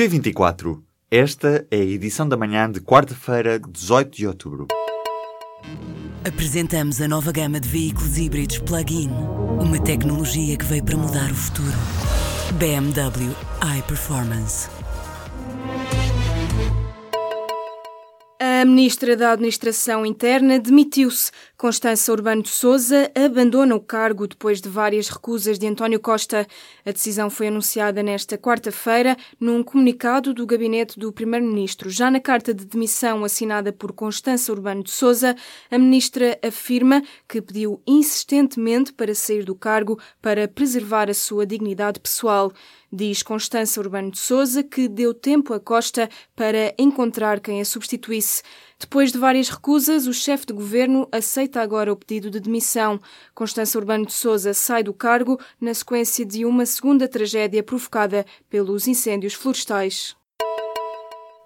P24. Esta é a edição da manhã de quarta-feira, 18 de outubro. Apresentamos a nova gama de veículos híbridos plug-in. Uma tecnologia que veio para mudar o futuro. BMW iPerformance. A ministra da Administração Interna demitiu-se. Constança Urbano de Souza abandona o cargo depois de várias recusas de António Costa. A decisão foi anunciada nesta quarta-feira num comunicado do gabinete do primeiro-ministro. Já na carta de demissão assinada por Constança Urbano de Souza, a ministra afirma que pediu insistentemente para sair do cargo para preservar a sua dignidade pessoal. Diz Constança Urbano de Souza que deu tempo a Costa para encontrar quem a substituísse. Depois de várias recusas, o chefe de governo aceita agora o pedido de demissão. Constança Urbano de Souza sai do cargo na sequência de uma segunda tragédia provocada pelos incêndios florestais.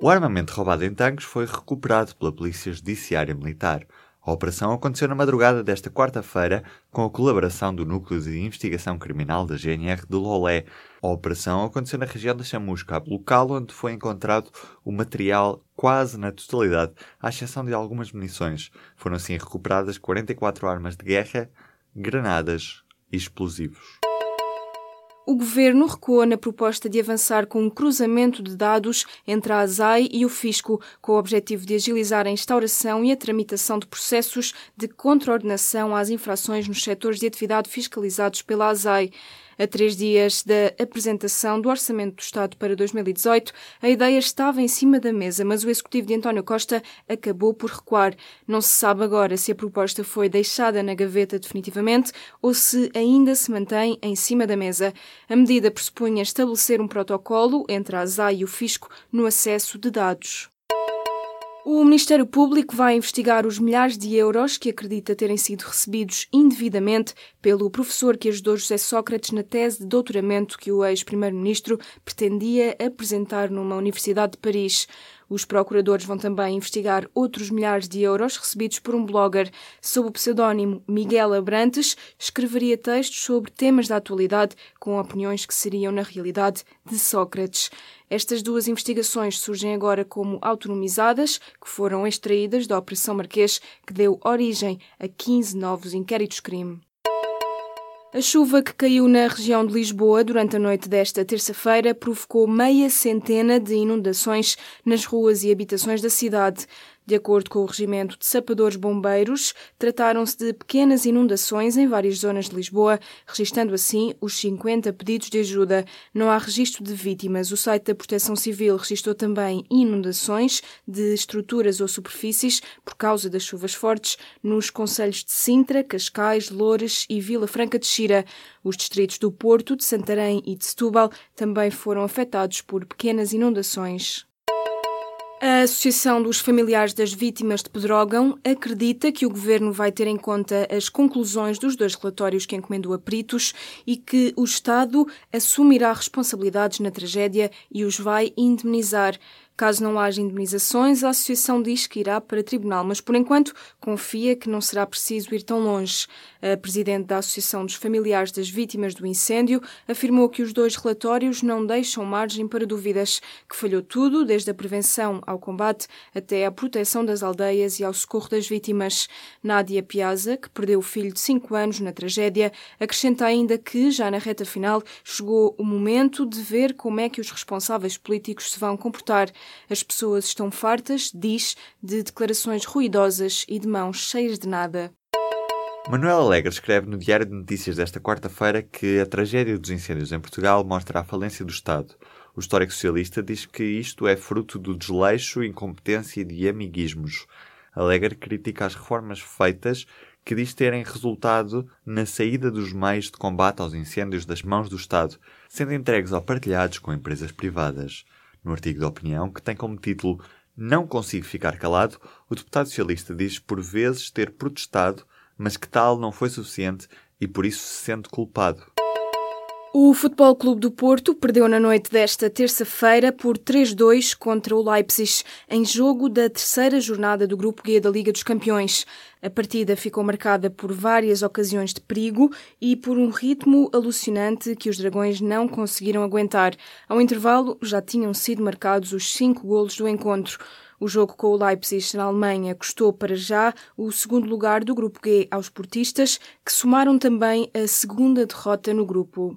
O armamento roubado em Tancos foi recuperado pela Polícia Judiciária Militar. A operação aconteceu na madrugada desta quarta-feira com a colaboração do Núcleo de Investigação Criminal da GNR de Lolé. A operação aconteceu na região da Chamusca, local onde foi encontrado o material quase na totalidade, à exceção de algumas munições. Foram assim recuperadas 44 armas de guerra, granadas e explosivos. O governo recuou na proposta de avançar com um cruzamento de dados entre a ASAI e o Fisco, com o objetivo de agilizar a instauração e a tramitação de processos de contraordenação às infrações nos setores de atividade fiscalizados pela ASAI. A três dias da apresentação do Orçamento do Estado para 2018, a ideia estava em cima da mesa, mas o executivo de António Costa acabou por recuar. Não se sabe agora se a proposta foi deixada na gaveta definitivamente ou se ainda se mantém em cima da mesa. A medida pressupunha estabelecer um protocolo entre a ASAI e o Fisco no acesso de dados. O Ministério Público vai investigar os milhares de euros que acredita terem sido recebidos indevidamente pelo professor que ajudou José Sócrates na tese de doutoramento que o ex-primeiro-ministro pretendia apresentar numa universidade de Paris. Os procuradores vão também investigar outros milhares de euros recebidos por um blogger. Sob o pseudónimo Miguel Abrantes, escreveria textos sobre temas da atualidade com opiniões que seriam, na realidade, de Sócrates. Estas duas investigações surgem agora como autonomizadas, que foram extraídas da Operação Marquês, que deu origem a 15 novos inquéritos-crime. A chuva que caiu na região de Lisboa durante a noite desta terça-feira provocou meia centena de inundações nas ruas e habitações da cidade. De acordo com o Regimento de Sapadores Bombeiros, trataram-se de pequenas inundações em várias zonas de Lisboa, registando assim os 50 pedidos de ajuda. Não há registro de vítimas. O site da Proteção Civil registrou também inundações de estruturas ou superfícies por causa das chuvas fortes nos concelhos de Sintra, Cascais, Loures e Vila Franca de Xira. Os distritos do Porto, de Santarém e de Setúbal também foram afetados por pequenas inundações. A Associação dos Familiares das Vítimas de Pedrógão acredita que o Governo vai ter em conta as conclusões dos dois relatórios que encomendou a peritos e que o Estado assumirá responsabilidades na tragédia e os vai indemnizar. Caso não haja indemnizações, a Associação diz que irá para tribunal, mas por enquanto confia que não será preciso ir tão longe. A Presidente da Associação dos Familiares das Vítimas do Incêndio afirmou que os dois relatórios não deixam margem para dúvidas, que falhou tudo, desde a prevenção ao combate até à proteção das aldeias e ao socorro das vítimas. Nádia Piazza, que perdeu o filho de 5 anos na tragédia, acrescenta ainda que, já na reta final, chegou o momento de ver como é que os responsáveis políticos se vão comportar. As pessoas estão fartas, diz, de declarações ruidosas e de mãos cheias de nada. Manuel Alegre escreve no Diário de Notícias desta quarta-feira que a tragédia dos incêndios em Portugal mostra a falência do Estado. O histórico socialista diz que isto é fruto do desleixo, incompetência e de amiguismos. Alegre critica as reformas feitas que diz terem resultado na saída dos meios de combate aos incêndios das mãos do Estado, sendo entregues ou partilhados com empresas privadas. No artigo de opinião, que tem como título Não consigo ficar calado, o deputado socialista diz por vezes ter protestado, mas que tal não foi suficiente e por isso se sente culpado. O Futebol Clube do Porto perdeu na noite desta terça-feira por 3-2 contra o Leipzig, em jogo da terceira jornada do Grupo G da Liga dos Campeões. A partida ficou marcada por várias ocasiões de perigo e por um ritmo alucinante que os dragões não conseguiram aguentar. Ao intervalo, já tinham sido marcados os cinco golos do encontro. O jogo com o Leipzig na Alemanha custou para já o segundo lugar do Grupo G aos portistas, que somaram também a segunda derrota no grupo.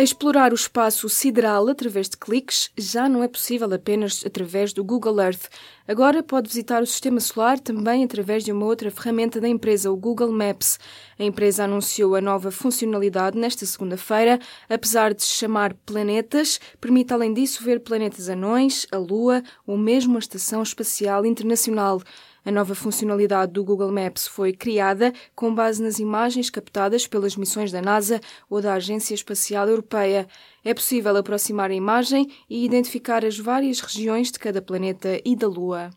Explorar o espaço sideral através de cliques já não é possível apenas através do Google Earth. Agora pode visitar o sistema solar também através de uma outra ferramenta da empresa, o Google Maps. A empresa anunciou a nova funcionalidade nesta segunda-feira, apesar de se chamar Planetas, permite além disso ver planetas anões, a Lua ou mesmo a Estação Espacial Internacional. A nova funcionalidade do Google Maps foi criada com base nas imagens captadas pelas missões da NASA ou da Agência Espacial Europeia. É possível aproximar a imagem e identificar as várias regiões de cada planeta e da Lua.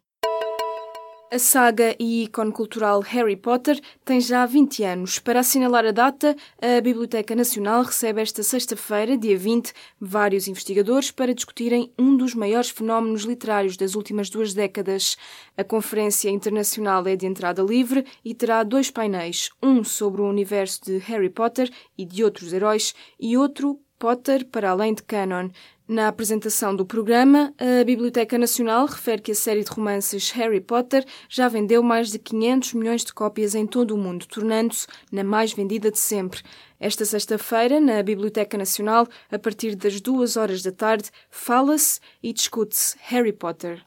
A saga e ícone cultural Harry Potter tem já 20 anos. Para assinalar a data, a Biblioteca Nacional recebe esta sexta-feira, dia 20, vários investigadores para discutirem um dos maiores fenómenos literários das últimas duas décadas. A conferência internacional é de entrada livre e terá dois painéis, um sobre o universo de Harry Potter e de outros heróis e outro Potter para além de canon. Na apresentação do programa, a Biblioteca Nacional refere que a série de romances Harry Potter já vendeu mais de 500 milhões de cópias em todo o mundo, tornando-se na mais vendida de sempre. Esta sexta-feira, na Biblioteca Nacional, a partir das duas horas da tarde, fala-se e discute-se Harry Potter.